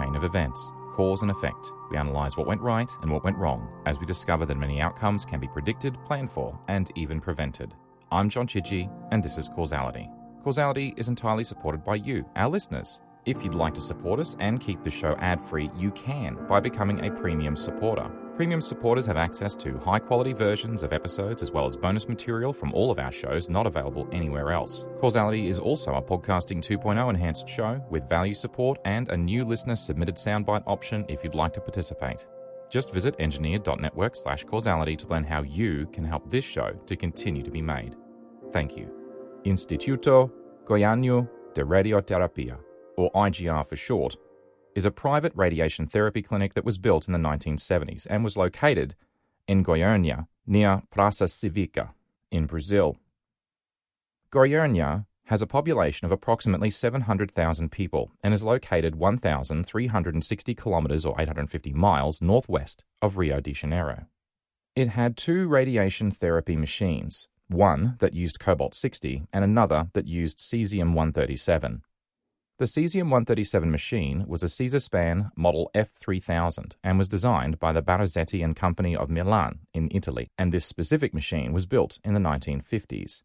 chain of events, cause and effect. We analyse what went right and what went wrong, as we discover that many outcomes can be predicted, planned for, and even prevented. I'm John Chidgey, and this is Causality. Causality is entirely supported by you, our listeners. If you'd like to support us and keep the show ad free, you can by becoming a premium supporter. Premium supporters have access to high quality versions of episodes as well as bonus material from all of our shows not available anywhere else. Causality is also a podcasting 2.0 enhanced show with value support and a new listener submitted soundbite option if you'd like to participate. Just visit engineered.network slash causality to learn how you can help this show to continue to be made. Thank you. Instituto Goiano de Radioterapia or IGR for short, is a private radiation therapy clinic that was built in the 1970s and was located in Goiânia, near Praça Cívica, in Brazil. Goiânia has a population of approximately 700,000 people and is located 1,360 kilometres or 850 miles northwest of Rio de Janeiro. It had two radiation therapy machines, one that used cobalt 60 and another that used cesium 137. The cesium 137 machine was a Cesapan Model F3000 and was designed by the Barazetti and Company of Milan in Italy, and this specific machine was built in the 1950s.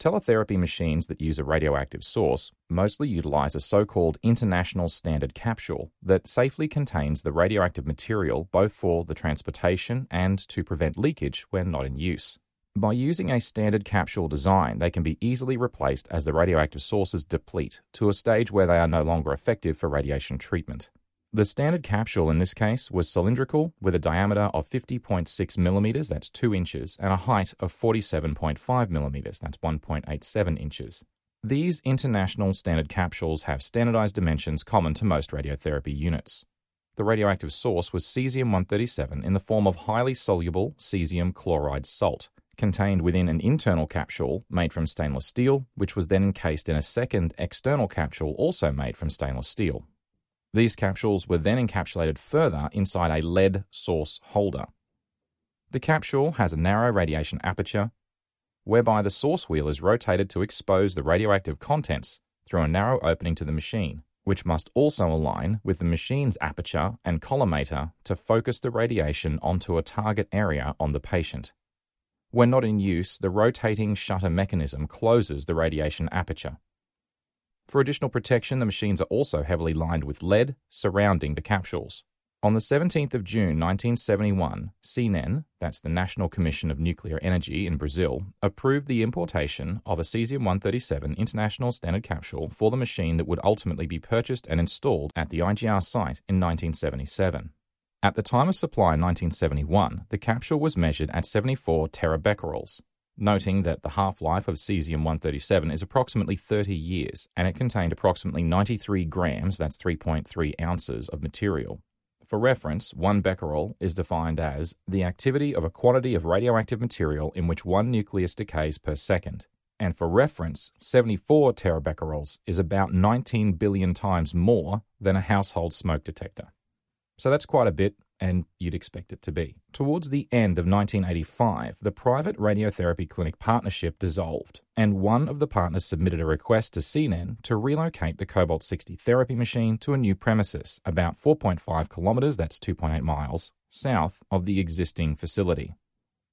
Teletherapy machines that use a radioactive source mostly utilize a so-called international standard capsule that safely contains the radioactive material both for the transportation and to prevent leakage when not in use. By using a standard capsule design, they can be easily replaced as the radioactive sources deplete to a stage where they are no longer effective for radiation treatment. The standard capsule in this case was cylindrical with a diameter of 50.6 millimeters, that's 2 inches, and a height of 47.5 millimeters, that's 1.87 inches. These international standard capsules have standardized dimensions common to most radiotherapy units. The radioactive source was cesium 137 in the form of highly soluble cesium chloride salt, contained within an internal capsule made from stainless steel, which was then encased in a second external capsule also made from stainless steel. These capsules were then encapsulated further inside a lead source holder. The capsule has a narrow radiation aperture, whereby the source wheel is rotated to expose the radioactive contents through a narrow opening to the machine, which must also align with the machine's aperture and collimator to focus the radiation onto a target area on the patient. When not in use, the rotating shutter mechanism closes the radiation aperture. For additional protection, the machines are also heavily lined with lead surrounding the capsules. On the 17th of June 1971, CNEN, that's the National Commission of Nuclear Energy in Brazil, approved the importation of a cesium-137 international standard capsule for the machine that would ultimately be purchased and installed at the IGR site in 1977. At the time of supply in 1971, the capsule was measured at 74 terabecquerels, noting that the half life of cesium 137 is approximately 30 years and it contained approximately 93 grams, that's 3.3 ounces, of material. For reference, one becquerel is defined as the activity of a quantity of radioactive material in which one nucleus decays per second. And for reference, 74 terabecquerels is about 19 billion times more than a household smoke detector. So that's quite a bit, and you'd expect it to be. Towards the end of 1985, the private radiotherapy clinic partnership dissolved, and one of the partners submitted a request to CNEN to relocate the Cobalt 60 therapy machine to a new premises, about 4.5 kilometres, that's 2.8 miles, south of the existing facility.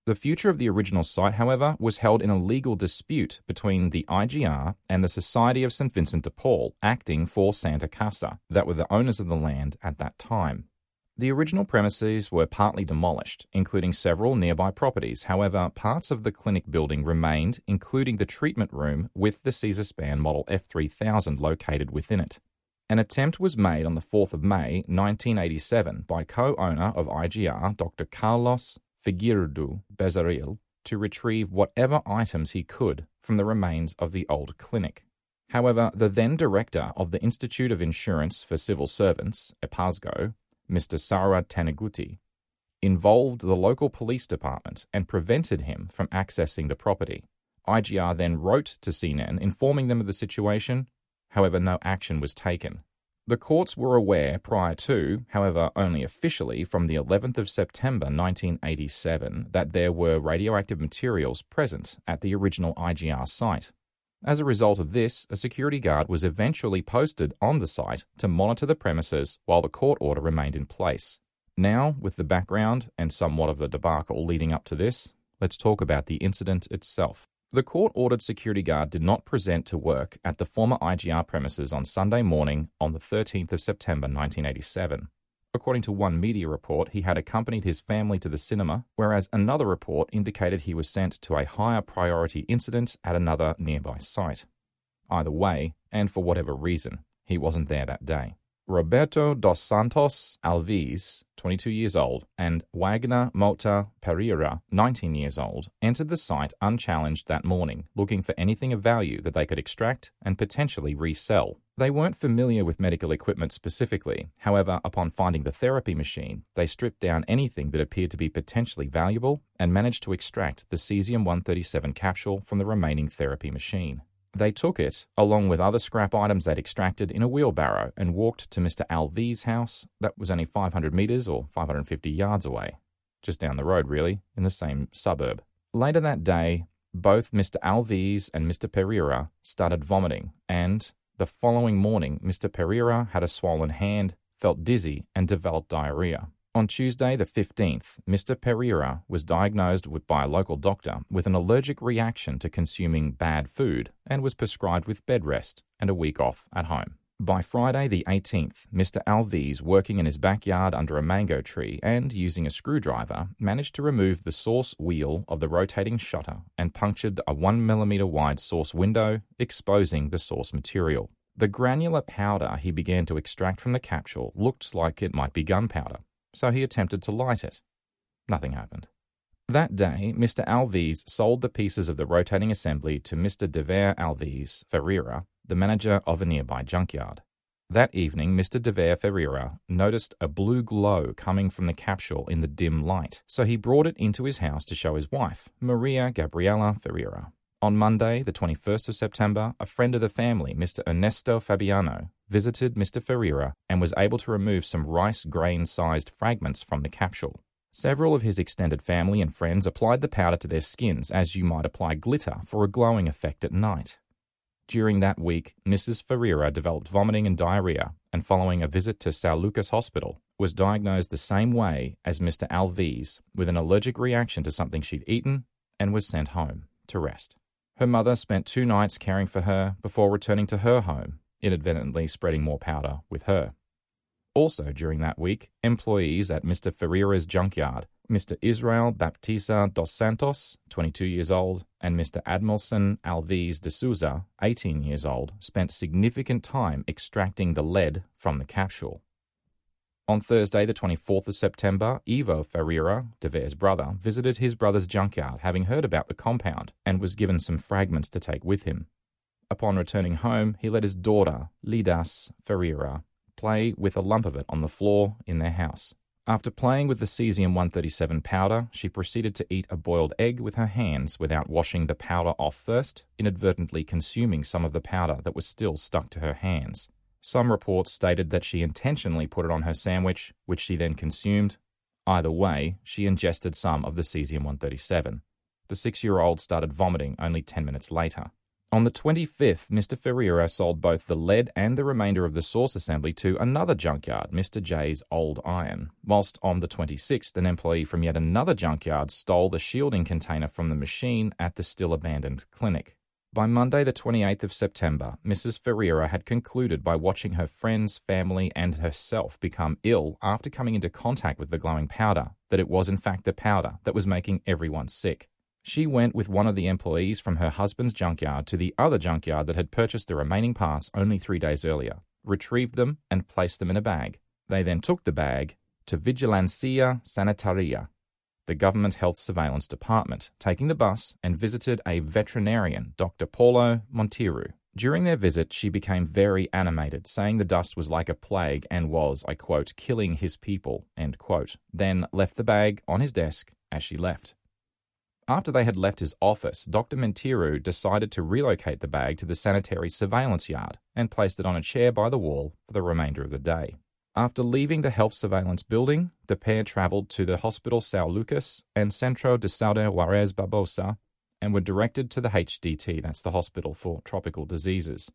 The future of the original site, however, was held in a legal dispute between the IGR and the Society of St. Vincent de Paul, acting for Santa Casa, that were the owners of the land at that time. The original premises were partly demolished, including several nearby properties. However, parts of the clinic building remained, including the treatment room with the Cesapan Model F3000 located within it. An attempt was made on the 4th of May 1987 by co-owner of IGR, Dr. Carlos Figueiredo Bezerril to retrieve whatever items he could from the remains of the old clinic. However, the then director of the Institute of Insurance for Civil Servants, EPASGO, Mr. Sara Taniguti, involved the local police department and prevented him from accessing the property. IGR then wrote to CNEN informing them of the situation, however, no action was taken. The courts were aware prior to, however, only officially from the 11th of September 1987, that there were radioactive materials present at the original IGR site. As a result of this, a security guard was eventually posted on the site to monitor the premises while the court order remained in place. Now, with the background and somewhat of the debacle leading up to this, let's talk about the incident itself. The court ordered security guard did not present to work at the former IGR premises on Sunday morning on the 13th of September 1987. According to one media report, he had accompanied his family to the cinema, whereas another report indicated he was sent to a higher priority incident at another nearby site. Either way, and for whatever reason, he wasn't there that day. Roberto dos Santos Alves, 22 years old, and Wagner Mota Pereira, 19 years old, entered the site unchallenged that morning, looking for anything of value that they could extract and potentially resell. They weren't familiar with medical equipment specifically. However, upon finding the therapy machine, they stripped down anything that appeared to be potentially valuable and managed to extract the cesium 137 capsule from the remaining therapy machine. They took it, along with other scrap items they'd extracted, in a wheelbarrow and walked to Mr. Alves' house that was only 500 metres or 550 yards away. Just down the road, really, in the same suburb. Later that day, both Mr. Alves and Mr. Pereira started vomiting, and the following morning, Mr. Pereira had a swollen hand, felt dizzy, and developed diarrhea. On Tuesday, the 15th, Mr. Pereira was diagnosed with, by a local doctor with an allergic reaction to consuming bad food and was prescribed with bed rest and a week off at home. By Friday, the 18th, Mr. Alves, working in his backyard under a mango tree and using a screwdriver, managed to remove the source wheel of the rotating shutter and punctured a 1mm wide source window, exposing the source material. The granular powder he began to extract from the capsule looked like it might be gunpowder so he attempted to light it. Nothing happened. That day, Mr. Alves sold the pieces of the rotating assembly to Mr. Devair Alves Ferreira, the manager of a nearby junkyard. That evening, Mr. Devair Ferreira noticed a blue glow coming from the capsule in the dim light, so he brought it into his house to show his wife, Maria Gabriela Ferreira. On Monday, the 21st of September, a friend of the family, Mr. Ernesto Fabiano, visited Mr. Ferreira and was able to remove some rice grain sized fragments from the capsule. Several of his extended family and friends applied the powder to their skins as you might apply glitter for a glowing effect at night. During that week, Mrs. Ferreira developed vomiting and diarrhea, and following a visit to São Lucas Hospital, was diagnosed the same way as Mr. Alves with an allergic reaction to something she'd eaten and was sent home to rest. Her mother spent two nights caring for her before returning to her home, inadvertently spreading more powder with her. Also during that week, employees at Mr. Ferreira's junkyard, Mr. Israel Baptista dos Santos, 22 years old, and Mr. Admilson Alves de Souza, 18 years old, spent significant time extracting the lead from the capsule. On Thursday, the 24th of September, Ivo Ferreira, Devair's brother, visited his brother's junkyard, having heard about the compound, and was given some fragments to take with him. Upon returning home, he let his daughter, Lidas Ferreira, play with a lump of it on the floor in their house. After playing with the cesium 137 powder, she proceeded to eat a boiled egg with her hands without washing the powder off first, inadvertently consuming some of the powder that was still stuck to her hands. Some reports stated that she intentionally put it on her sandwich, which she then consumed. Either way, she ingested some of the cesium 137. The six year old started vomiting only 10 minutes later. On the 25th, Mr. Ferreira sold both the lead and the remainder of the source assembly to another junkyard, Mr. J's Old Iron, whilst on the 26th, an employee from yet another junkyard stole the shielding container from the machine at the still abandoned clinic. By Monday, the 28th of September, Mrs. Ferreira had concluded by watching her friends, family, and herself become ill after coming into contact with the glowing powder that it was in fact the powder that was making everyone sick. She went with one of the employees from her husband's junkyard to the other junkyard that had purchased the remaining parts only three days earlier, retrieved them, and placed them in a bag. They then took the bag to Vigilancia Sanitaria, the government health surveillance department, taking the bus and visited a veterinarian, Dr. Paulo Monteiro. During their visit, she became very animated, saying the dust was like a plague and was, I quote, killing his people, end quote, then left the bag on his desk as she left. After they had left his office, Dr. Monteiro decided to relocate the bag to the sanitary surveillance yard and placed it on a chair by the wall for the remainder of the day. After leaving the health surveillance building, the pair travelled to the Hospital São Lucas and Centro de Saúde Juarez Barbosa and were directed to the HDT, that's the Hospital for Tropical Diseases.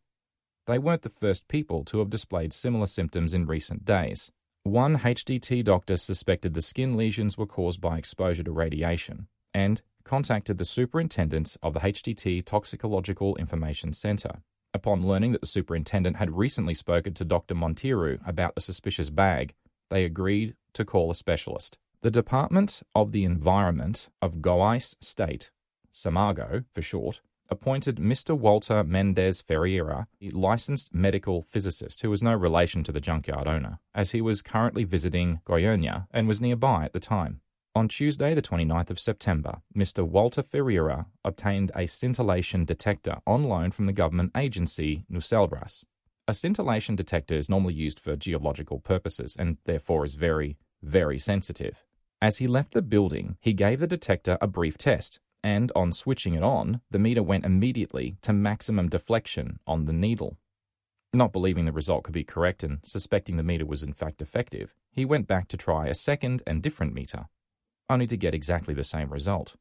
They weren't the first people to have displayed similar symptoms in recent days. One HDT doctor suspected the skin lesions were caused by exposure to radiation and contacted the superintendent of the HDT Toxicological Information Center. Upon learning that the superintendent had recently spoken to Dr. Monteiro about the suspicious bag, they agreed to call a specialist. The Department of the Environment of Goiás State, Samago for short, appointed Mr. Walter Mendes Ferreira, a licensed medical physicist who was no relation to the junkyard owner, as he was currently visiting Goiânia and was nearby at the time. On Tuesday, the 29th of September, Mr. Walter Ferreira obtained a scintillation detector on loan from the government agency Nuclebras. A scintillation detector is normally used for geological purposes and therefore is very, very sensitive. As he left the building, he gave the detector a brief test, and on switching it on, the meter went immediately to maximum deflection on the needle. Not believing the result could be correct and suspecting the meter was in fact defective, he went back to try a second and different meter, only to get exactly the same result.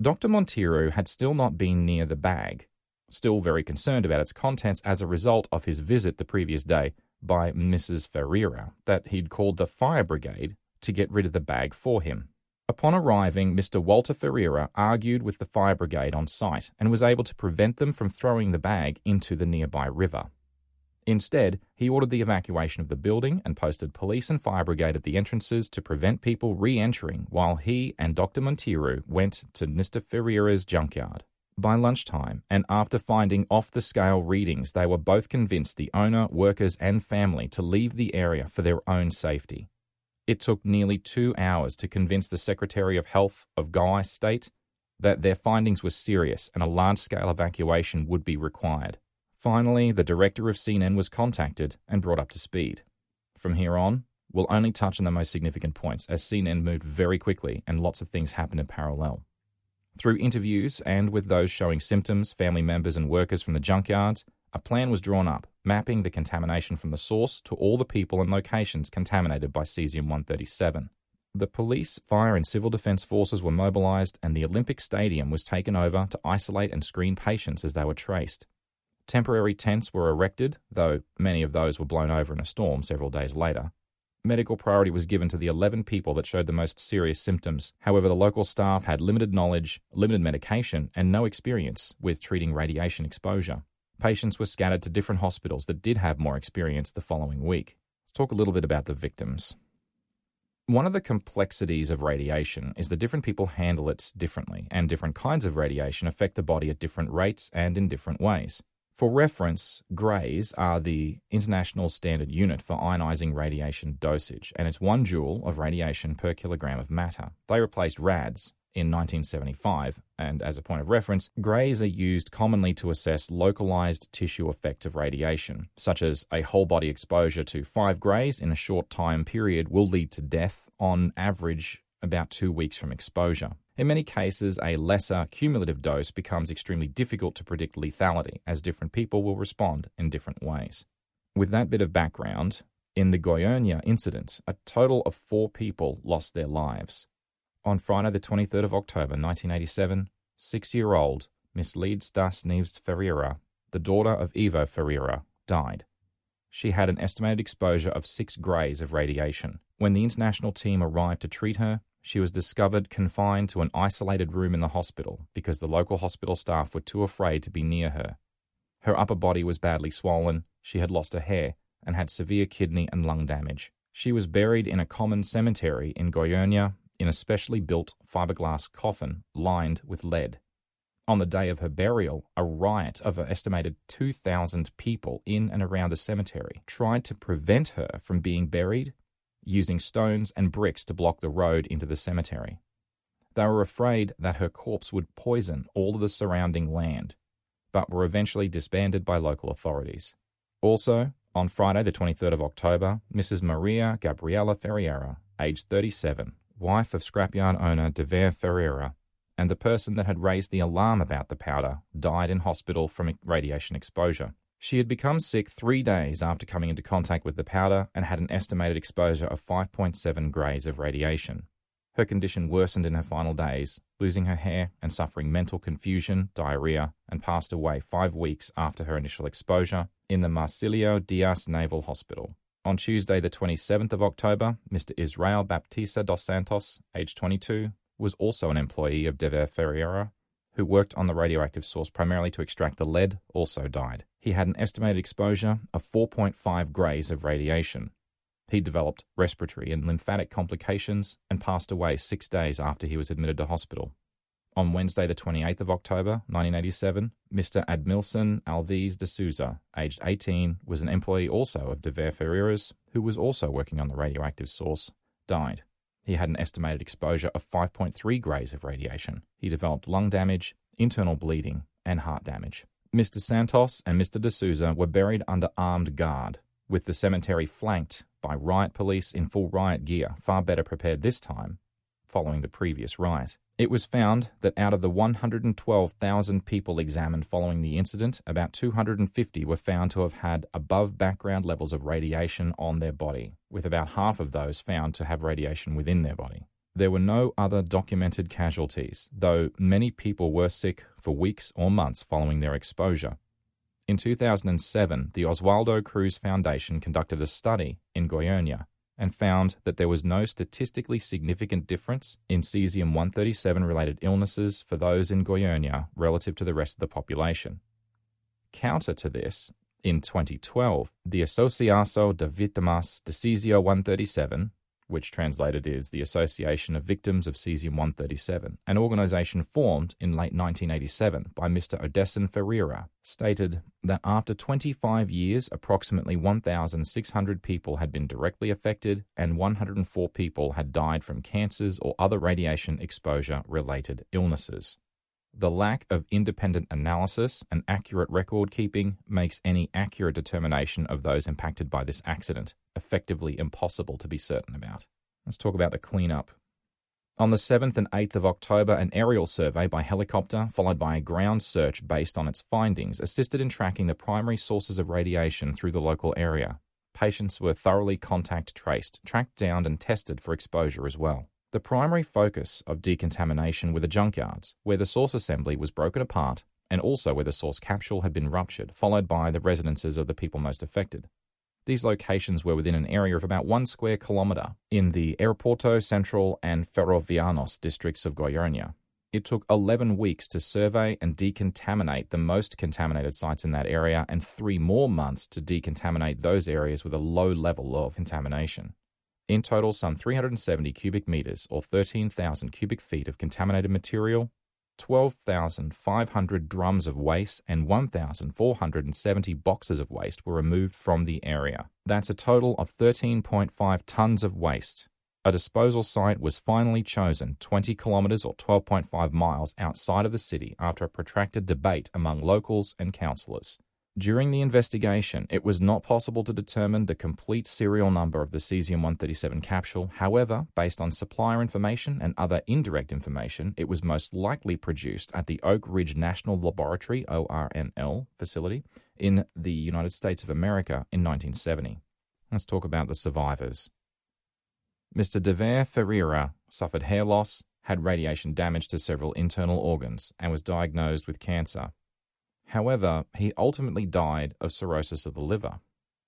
Dr. Monteiro had still not been near the bag, still very concerned about its contents as a result of his visit the previous day by Mrs. Ferreira, that he'd called the fire brigade to get rid of the bag for him. Upon arriving, Mr. Walter Ferreira argued with the fire brigade on site and was able to prevent them from throwing the bag into the nearby river. Instead, he ordered the evacuation of the building and posted police and fire brigade at the entrances to prevent people re entering while he and Dr. Monteiro went to Mr. Ferreira's junkyard. By lunchtime, and after finding off the scale readings, they were both convinced the owner, workers, and family to leave the area for their own safety. It took nearly two hours to convince the Secretary of Health of Goiás State that their findings were serious and a large scale evacuation would be required. Finally, the director of CNEN was contacted and brought up to speed. From here on, we'll only touch on the most significant points, as CNEN moved very quickly and lots of things happened in parallel. Through interviews and with those showing symptoms, family members, and workers from the junkyards, a plan was drawn up, mapping the contamination from the source to all the people and locations contaminated by cesium 137. The police, fire, and civil defense forces were mobilized, and the Olympic Stadium was taken over to isolate and screen patients as they were traced. Temporary tents were erected, though many of those were blown over in a storm several days later. Medical priority was given to the 11 people that showed the most serious symptoms. However, the local staff had limited knowledge, limited medication, and no experience with treating radiation exposure. Patients were scattered to different hospitals that did have more experience the following week. Let's talk a little bit about the victims. One of the complexities of radiation is that different people handle it differently, and different kinds of radiation affect the body at different rates and in different ways. For reference, grays are the international standard unit for ionizing radiation dosage, and it's one joule of radiation per kilogram of matter. They replaced rads, in 1975, and as a point of reference, grays are used commonly to assess localized tissue effects of radiation, such as a whole body exposure to 5 grays in a short time period will lead to death on average about 2 weeks from exposure. In many cases, a lesser cumulative dose becomes extremely difficult to predict lethality, as different people will respond in different ways. With that bit of background, in the Goiânia incident, a total of four people lost their lives. On Friday, the 23rd of October 1987, six year old Miss Leide Das Neves Ferreira, the daughter of Ivo Ferreira, died. She had an estimated exposure of six grays of radiation. When the international team arrived to treat her, she was discovered confined to an isolated room in the hospital because the local hospital staff were too afraid to be near her. Her upper body was badly swollen, she had lost her hair, and had severe kidney and lung damage. She was buried in a common cemetery in Goiânia in a specially built fiberglass coffin lined with lead. On the day of her burial, a riot of an estimated 2,000 people in and around the cemetery tried to prevent her from being buried using stones and bricks to block the road into the cemetery. They were afraid that her corpse would poison all of the surrounding land, but were eventually disbanded by local authorities. Also, on Friday, the 23rd of October, Mrs. Maria Gabriela Ferreira, aged 37, wife of scrapyard owner Devair Ferreira, and the person that had raised the alarm about the powder died in hospital from radiation exposure. She had become sick three days after coming into contact with the powder and had an estimated exposure of 5.7 grays of radiation. Her condition worsened in her final days, losing her hair and suffering mental confusion, diarrhea, and passed away five weeks after her initial exposure in the Marcilio Dias Naval Hospital. On Tuesday, the 27th of October, Mr. Israel Baptista dos Santos, age 22, was also an employee of Devair Ferreira, who worked on the radioactive source primarily to extract the lead, also died. He had an estimated exposure of 4.5 grays of radiation, he developed respiratory and lymphatic complications and passed away six days after he was admitted to hospital. On Wednesday, the 28th of October, 1987, Mr. Admilson Alves de Souza, aged 18, was an employee also of Devair Ferreiras, who was also working on the radioactive source, died. He had an estimated exposure of 5.3 grays of radiation. He developed lung damage, internal bleeding, and heart damage. Mr. Santos and Mr. de Souza were buried under armed guard, with the cemetery flanked by riot police in full riot gear, far better prepared this time, following the previous riot. It was found that out of the 112,000 people examined following the incident, about 250 were found to have had above background levels of radiation on their body, with about half of those found to have radiation within their body. There were no other documented casualties, though many people were sick for weeks or months following their exposure. In 2007, the Oswaldo Cruz Foundation conducted a study in Goiânia and found that there was no statistically significant difference in cesium 137 related illnesses for those in Goiânia relative to the rest of the population. Counter to this, in 2012, the Associação de Vítimas de Cesio 137 which translated is the Association of Victims of Cesium 137, an organization formed in late 1987 by Mr. Odesson Ferreira, stated that after 25 years, approximately 1,600 people had been directly affected and 104 people had died from cancers or other radiation exposure related illnesses. The lack of independent analysis and accurate record keeping makes any accurate determination of those impacted by this accident effectively impossible to be certain about. Let's talk about the cleanup. On the 7th and 8th of October, an aerial survey by helicopter, followed by a ground search based on its findings, assisted in tracking the primary sources of radiation through the local area. Patients were thoroughly contact traced, tracked down, and tested for exposure as well. The primary focus of decontamination were the junkyards, where the source assembly was broken apart and also where the source capsule had been ruptured, followed by the residences of the people most affected. These locations were within an area of about one square kilometre in the Aeroporto Central and Ferrovianos districts of Goiânia. It took 11 weeks to survey and decontaminate the most contaminated sites in that area and three more months to decontaminate those areas with a low level of contamination. In total, some 370 cubic meters or 13,000 cubic feet of contaminated material, 12,500 drums of waste, and 1,470 boxes of waste were removed from the area. That's a total of 13.5 tons of waste. A disposal site was finally chosen 20 kilometres or 12.5 miles outside of the city after a protracted debate among locals and councillors. During the investigation, it was not possible to determine the complete serial number of the cesium 137 capsule. However, based on supplier information and other indirect information, it was most likely produced at the Oak Ridge National Laboratory ORNL facility in the United States of America in 1970. Let's talk about the survivors. Mr. Devair Ferreira suffered hair loss, had radiation damage to several internal organs, and was diagnosed with cancer. However, he ultimately died of cirrhosis of the liver.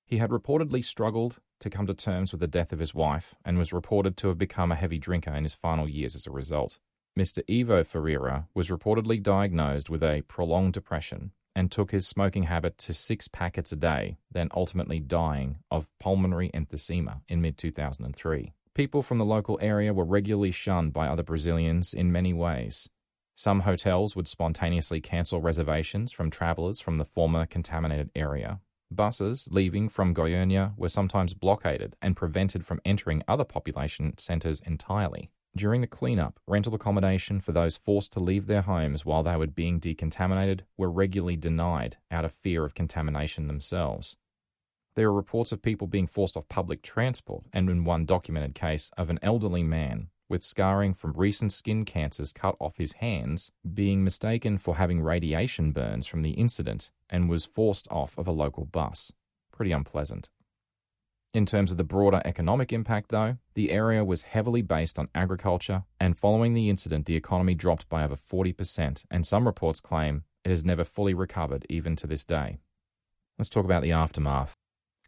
He had reportedly struggled to come to terms with the death of his wife and was reported to have become a heavy drinker in his final years as a result. Mr. Ivo Ferreira was reportedly diagnosed with a prolonged depression and took his smoking habit to six packets a day, then ultimately dying of pulmonary emphysema in mid 2003. People from the local area were regularly shunned by other Brazilians in many ways. Some hotels would spontaneously cancel reservations from travelers from the former contaminated area. Buses leaving from Goiânia were sometimes blockaded and prevented from entering other population centres entirely. During the cleanup, rental accommodation for those forced to leave their homes while they were being decontaminated were regularly denied out of fear of contamination themselves. There are reports of people being forced off public transport, and in one documented case of an elderly man with scarring from recent skin cancers cut off his hands, being mistaken for having radiation burns from the incident and was forced off of a local bus. Pretty unpleasant. In terms of the broader economic impact, though, the area was heavily based on agriculture, and following the incident, the economy dropped by over 40%, and some reports claim it has never fully recovered even to this day. Let's talk about the aftermath.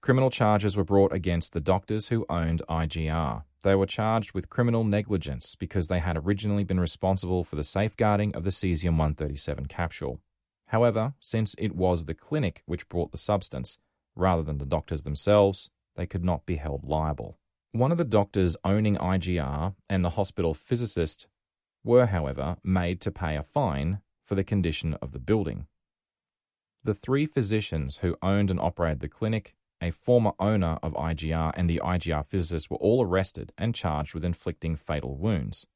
Criminal charges were brought against the doctors who owned IGR. They were charged with criminal negligence because they had originally been responsible for the safeguarding of the cesium 137 capsule. However, since it was the clinic which brought the substance, rather than the doctors themselves, they could not be held liable. One of the doctors owning IGR and the hospital physicist were, however, made to pay a fine for the condition of the building. The three physicians who owned and operated the clinic, a former owner of IGR, and the IGR physicist were all arrested and charged with inflicting fatal wounds.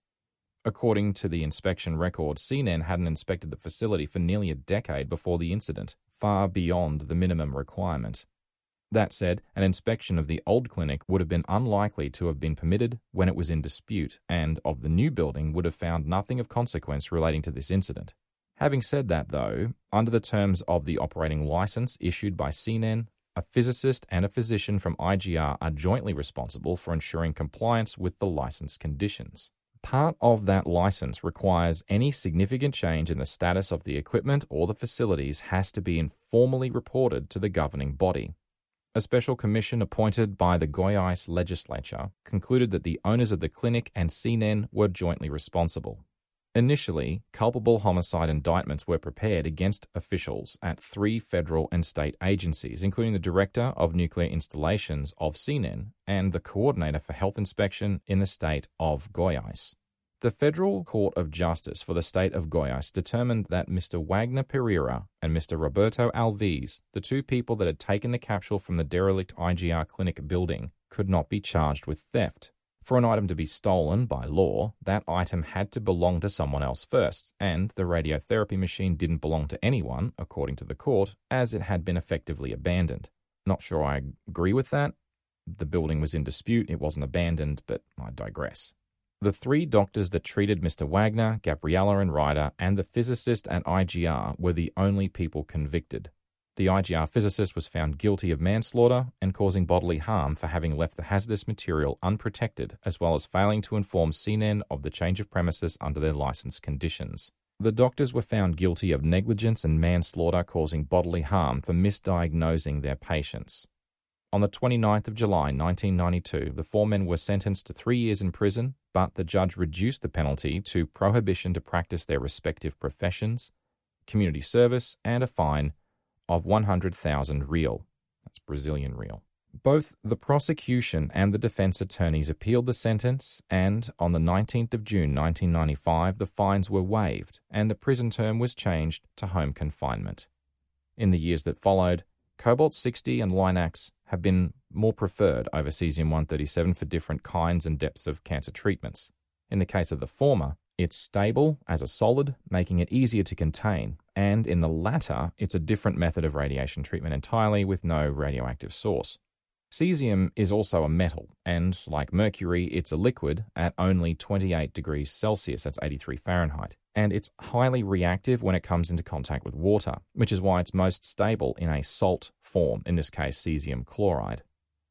According to the inspection record, CNEN hadn't inspected the facility for nearly a decade before the incident, far beyond the minimum requirement. That said, an inspection of the old clinic would have been unlikely to have been permitted when it was in dispute, and of the new building would have found nothing of consequence relating to this incident. Having said that, though, under the terms of the operating license issued by CNEN, a physicist and a physician from IGR are jointly responsible for ensuring compliance with the license conditions. Part of that license requires any significant change in the status of the equipment or the facilities has to be informally reported to the governing body. A special commission appointed by the Goiás legislature concluded that the owners of the clinic and CNEN were jointly responsible. Initially, culpable homicide indictments were prepared against officials at three federal and state agencies, including the Director of Nuclear Installations of CNEN and the Coordinator for Health Inspection in the state of Goiás. The Federal Court of Justice for the state of Goiás determined that Mr. Wagner Pereira and Mr. Roberto Alves, the two people that had taken the capsule from the derelict IGR clinic building, could not be charged with theft. For an item to be stolen by law, that item had to belong to someone else first, and the radiotherapy machine didn't belong to anyone, according to the court, as it had been effectively abandoned. Not sure I agree with that. The building was in dispute, it wasn't abandoned, but I digress. The three doctors that treated Mr. Wagner, Gabriella, and Ryder, and the physicist at IGR were the only people convicted. The IGR physicist was found guilty of manslaughter and causing bodily harm for having left the hazardous material unprotected, as well as failing to inform CNEN of the change of premises under their license conditions. The doctors were found guilty of negligence and manslaughter causing bodily harm for misdiagnosing their patients. On the 29th of July 1992, the four men were sentenced to three years in prison, but the judge reduced the penalty to prohibition to practice their respective professions, community service, and a fine of 100,000 real. That's Brazilian real. Both the prosecution and the defense attorneys appealed the sentence, and on the 19th of June 1995, the fines were waived and the prison term was changed to home confinement. In the years that followed, Cobalt 60 and Linacs have been more preferred over cesium 137 for different kinds and depths of cancer treatments. In the case of the former, it's stable as a solid, making it easier to contain, and in the latter, it's a different method of radiation treatment entirely with no radioactive source. Cesium is also a metal, and like mercury, it's a liquid at only 28 degrees Celsius, that's 83 Fahrenheit and it's highly reactive when it comes into contact with water, which is why it's most stable in a salt form, in this case, cesium chloride.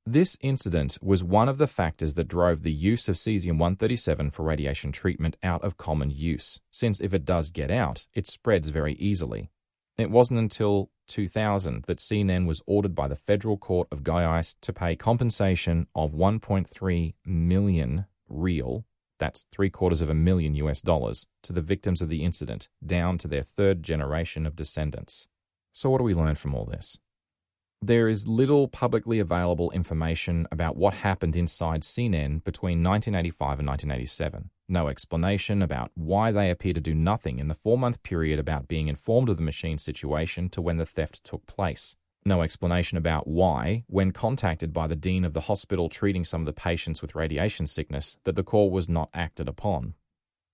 This incident was one of the factors that drove the use of cesium 137 for radiation treatment out of common use, since if it does get out, it spreads very easily. It wasn't until 2000 that CNEN was ordered by the Federal Court of Goiás to pay compensation of 1.3 million real that's three quarters of a million US dollars, to the victims of the incident, down to their third generation of descendants. So, what do we learn from all this? There is little publicly available information about what happened inside CNEN between 1985 and 1987. No explanation about why they appear to do nothing in the four month period about being informed of the machine's situation to when the theft took place no explanation about why, when contacted by the dean of the hospital treating some of the patients with radiation sickness, that the call was not acted upon.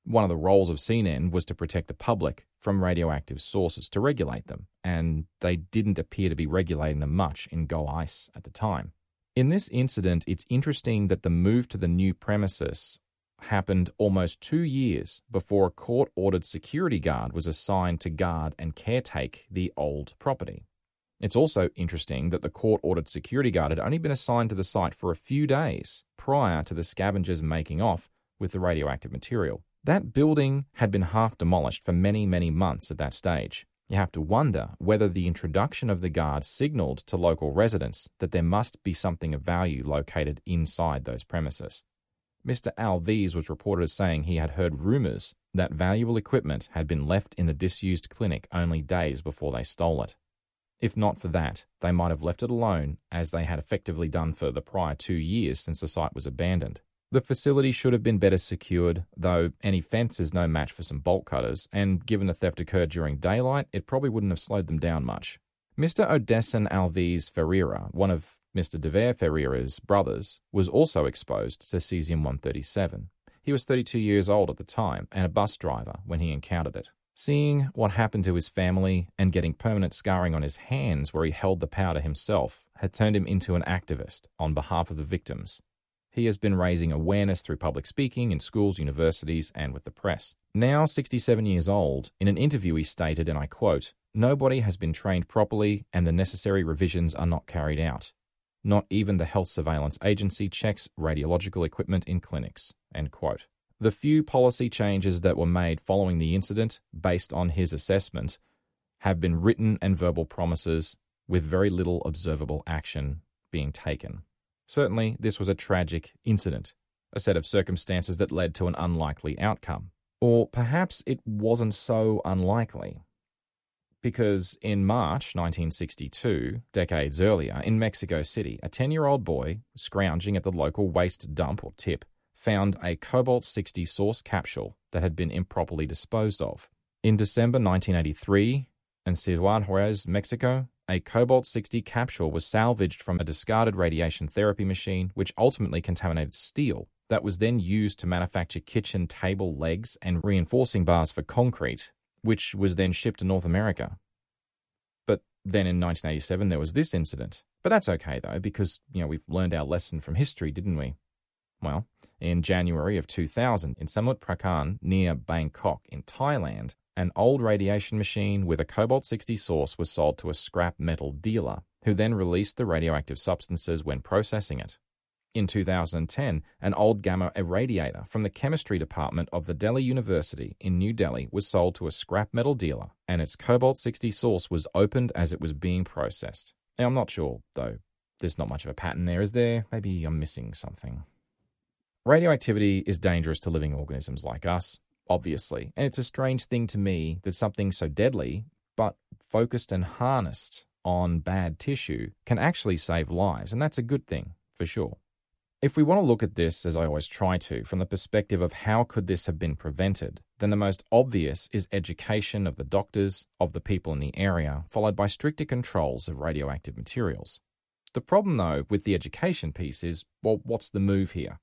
One of the roles of CNEN was to protect the public from radioactive sources, to regulate them, and they didn't appear to be regulating them much in Goiás at the time. In this incident, it's interesting that the move to the new premises happened almost two years before a court ordered security guard was assigned to guard and caretake the old property. It's also interesting that the court ordered security guard had only been assigned to the site for a few days prior to the scavengers making off with the radioactive material. That building had been half demolished for many, many months at that stage. You have to wonder whether the introduction of the guard signaled to local residents that there must be something of value located inside those premises. Mr. Alves was reported as saying he had heard rumors that valuable equipment had been left in the disused clinic only days before they stole it. If not for that, they might have left it alone, as they had effectively done for the prior two years since the site was abandoned. The facility should have been better secured, though any fence is no match for some bolt cutters, and given the theft occurred during daylight, it probably wouldn't have slowed them down much. Mr. Odesson Alves Ferreira, one of Mr. Devair Ferreira's brothers, was also exposed to cesium 137. He was 32 years old at the time and a bus driver when he encountered it. Seeing what happened to his family and getting permanent scarring on his hands where he held the powder himself had turned him into an activist on behalf of the victims. He has been raising awareness through public speaking in schools, universities, and with the press. Now 67 years old, in an interview he stated, and I quote, Nobody has been trained properly and the necessary revisions are not carried out. Not even the Health Surveillance Agency checks radiological equipment in clinics. End quote. The few policy changes that were made following the incident, based on his assessment, have been written and verbal promises with very little observable action being taken. Certainly, this was a tragic incident, a set of circumstances that led to an unlikely outcome. Or perhaps it wasn't so unlikely. Because in March 1962, decades earlier, in Mexico City, a 10 year old boy, scrounging at the local waste dump or tip, found a cobalt 60 source capsule that had been improperly disposed of. In December 1983, in Ciudad Juarez, Mexico, a cobalt 60 capsule was salvaged from a discarded radiation therapy machine, which ultimately contaminated steel that was then used to manufacture kitchen table legs and reinforcing bars for concrete, which was then shipped to North America. But then in 1987, there was this incident. But that's okay, though, because, you know, we've learned our lesson from history, didn't we? Well, in January of 2000, in Samut Prakan, near Bangkok in Thailand, an old radiation machine with a cobalt 60 source was sold to a scrap metal dealer, who then released the radioactive substances when processing it. In 2010, an old gamma irradiator from the chemistry department of the Delhi University in New Delhi was sold to a scrap metal dealer, and its cobalt 60 source was opened as it was being processed. Now, I'm not sure, though. There's not much of a pattern there, is there? Maybe I'm missing something. Radioactivity is dangerous to living organisms like us, obviously, and it's a strange thing to me that something so deadly, but focused and harnessed on bad tissue, can actually save lives, and that's a good thing, for sure. If we want to look at this, as I always try to, from the perspective of how could this have been prevented, then the most obvious is education of the doctors, of the people in the area, followed by stricter controls of radioactive materials. The problem, though, with the education piece is well, what's the move here?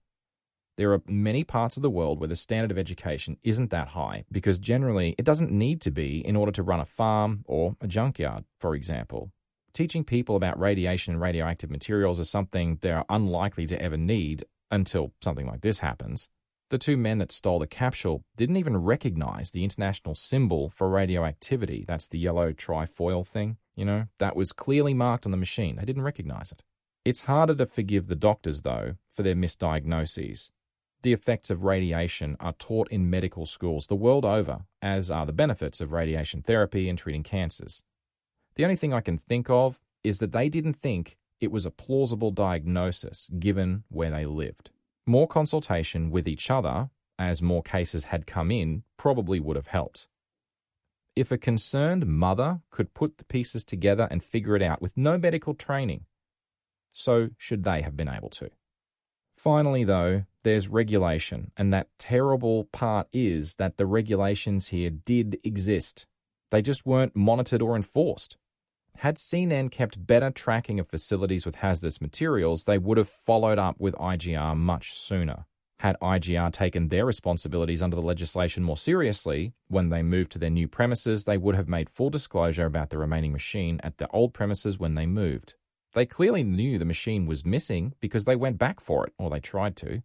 There are many parts of the world where the standard of education isn't that high because generally it doesn't need to be in order to run a farm or a junkyard, for example. Teaching people about radiation and radioactive materials is something they're unlikely to ever need until something like this happens. The two men that stole the capsule didn't even recognize the international symbol for radioactivity. That's the yellow trifoil thing, you know? That was clearly marked on the machine. They didn't recognize it. It's harder to forgive the doctors, though, for their misdiagnoses. The effects of radiation are taught in medical schools the world over, as are the benefits of radiation therapy in treating cancers. The only thing I can think of is that they didn't think it was a plausible diagnosis given where they lived. More consultation with each other, as more cases had come in, probably would have helped. If a concerned mother could put the pieces together and figure it out with no medical training, so should they have been able to. Finally, though, there's regulation, and that terrible part is that the regulations here did exist. They just weren't monitored or enforced. Had CNEN kept better tracking of facilities with hazardous materials, they would have followed up with IGR much sooner. Had IGR taken their responsibilities under the legislation more seriously, when they moved to their new premises, they would have made full disclosure about the remaining machine at the old premises when they moved. They clearly knew the machine was missing because they went back for it, or they tried to.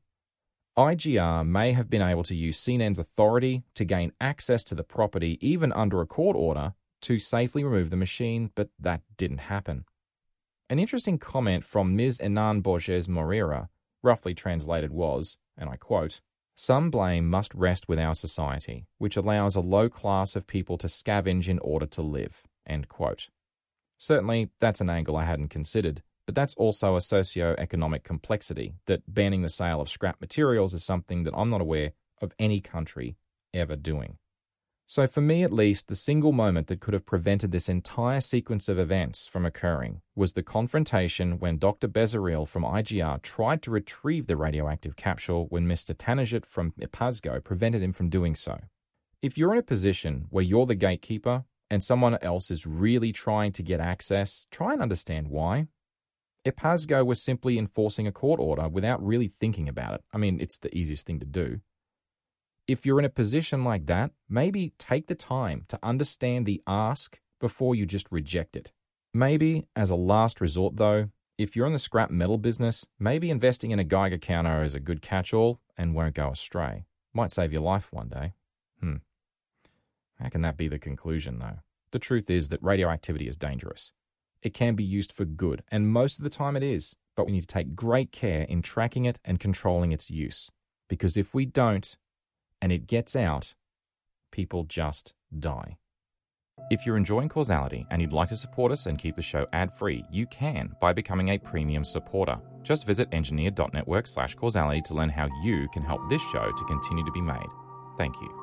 IGR may have been able to use CNEN's authority to gain access to the property even under a court order to safely remove the machine, but that didn't happen. An interesting comment from Ms. Enan Borges Moreira, roughly translated, was, and I quote, Some blame must rest with our society, which allows a low class of people to scavenge in order to live. End quote. Certainly, that's an angle I hadn't considered, but that's also a socio-economic complexity that banning the sale of scrap materials is something that I'm not aware of any country ever doing. So, for me at least, the single moment that could have prevented this entire sequence of events from occurring was the confrontation when Dr. Bezerril from IGR tried to retrieve the radioactive capsule when Mr. Taniguti from IPASGO prevented him from doing so. If you're in a position where you're the gatekeeper and someone else is really trying to get access, try and understand why. IPASGO was simply enforcing a court order without really thinking about it. I mean, it's the easiest thing to do. If you're in a position like that, maybe take the time to understand the ask before you just reject it. Maybe, as a last resort though, if you're in the scrap metal business, maybe investing in a Geiger counter is a good catch all and won't go astray. Might save your life one day. Hmm. How can that be the conclusion, though? The truth is that radioactivity is dangerous. It can be used for good, and most of the time it is, but we need to take great care in tracking it and controlling its use. Because if we don't, and it gets out, people just die. If you're enjoying Causality and you'd like to support us and keep the show ad-free, you can by becoming a premium supporter. Just visit engineer.network slash causality to learn how you can help this show to continue to be made. Thank you.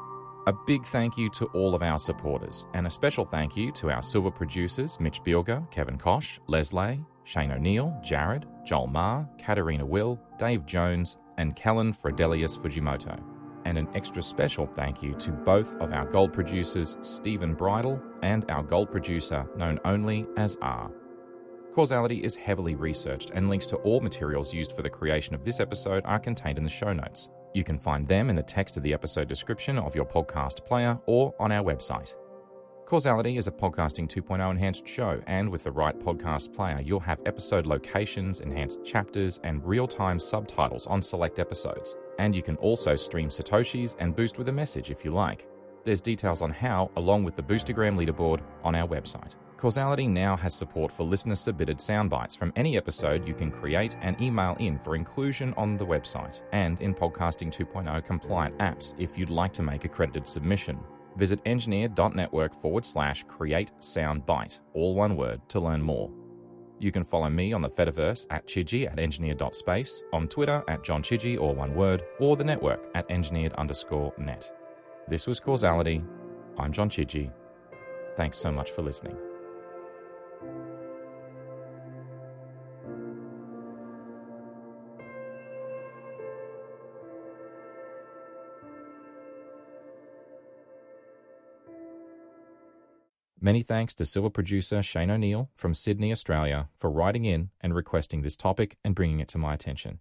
A big thank you to all of our supporters, and a special thank you to our silver producers Mitch Bielger, Kevin Kosh, Leslie, Shane O'Neill, Jared, Joel Marr, Katerina Will, Dave Jones, and Kellen Fredelius Fujimoto. And an extra special thank you to both of our gold producers, Stephen Bridle and our gold producer, known only as R. Causality is heavily researched, and links to all materials used for the creation of this episode are contained in the show notes. You can find them in the text of the episode description of your podcast player or on our website. Causality is a Podcasting 2.0 enhanced show, and with the right podcast player, you'll have episode locations, enhanced chapters, and real time subtitles on select episodes. And you can also stream Satoshis and boost with a message if you like. There's details on how, along with the Boostergram leaderboard, on our website. Causality now has support for listener submitted soundbites from any episode you can create and email in for inclusion on the website and in Podcasting 2.0 compliant apps if you'd like to make a credited submission. Visit engineer.network forward slash create soundbite, all one word, to learn more. You can follow me on the Fediverse at Chidgey at engineer.space, on Twitter at John Chidgey, all one word, or the network at engineered underscore net. This was Causality. I'm John Chidgey. Thanks so much for listening. Many thanks to silver producer Shane O'Neill from Sydney, Australia, for writing in and requesting this topic and bringing it to my attention.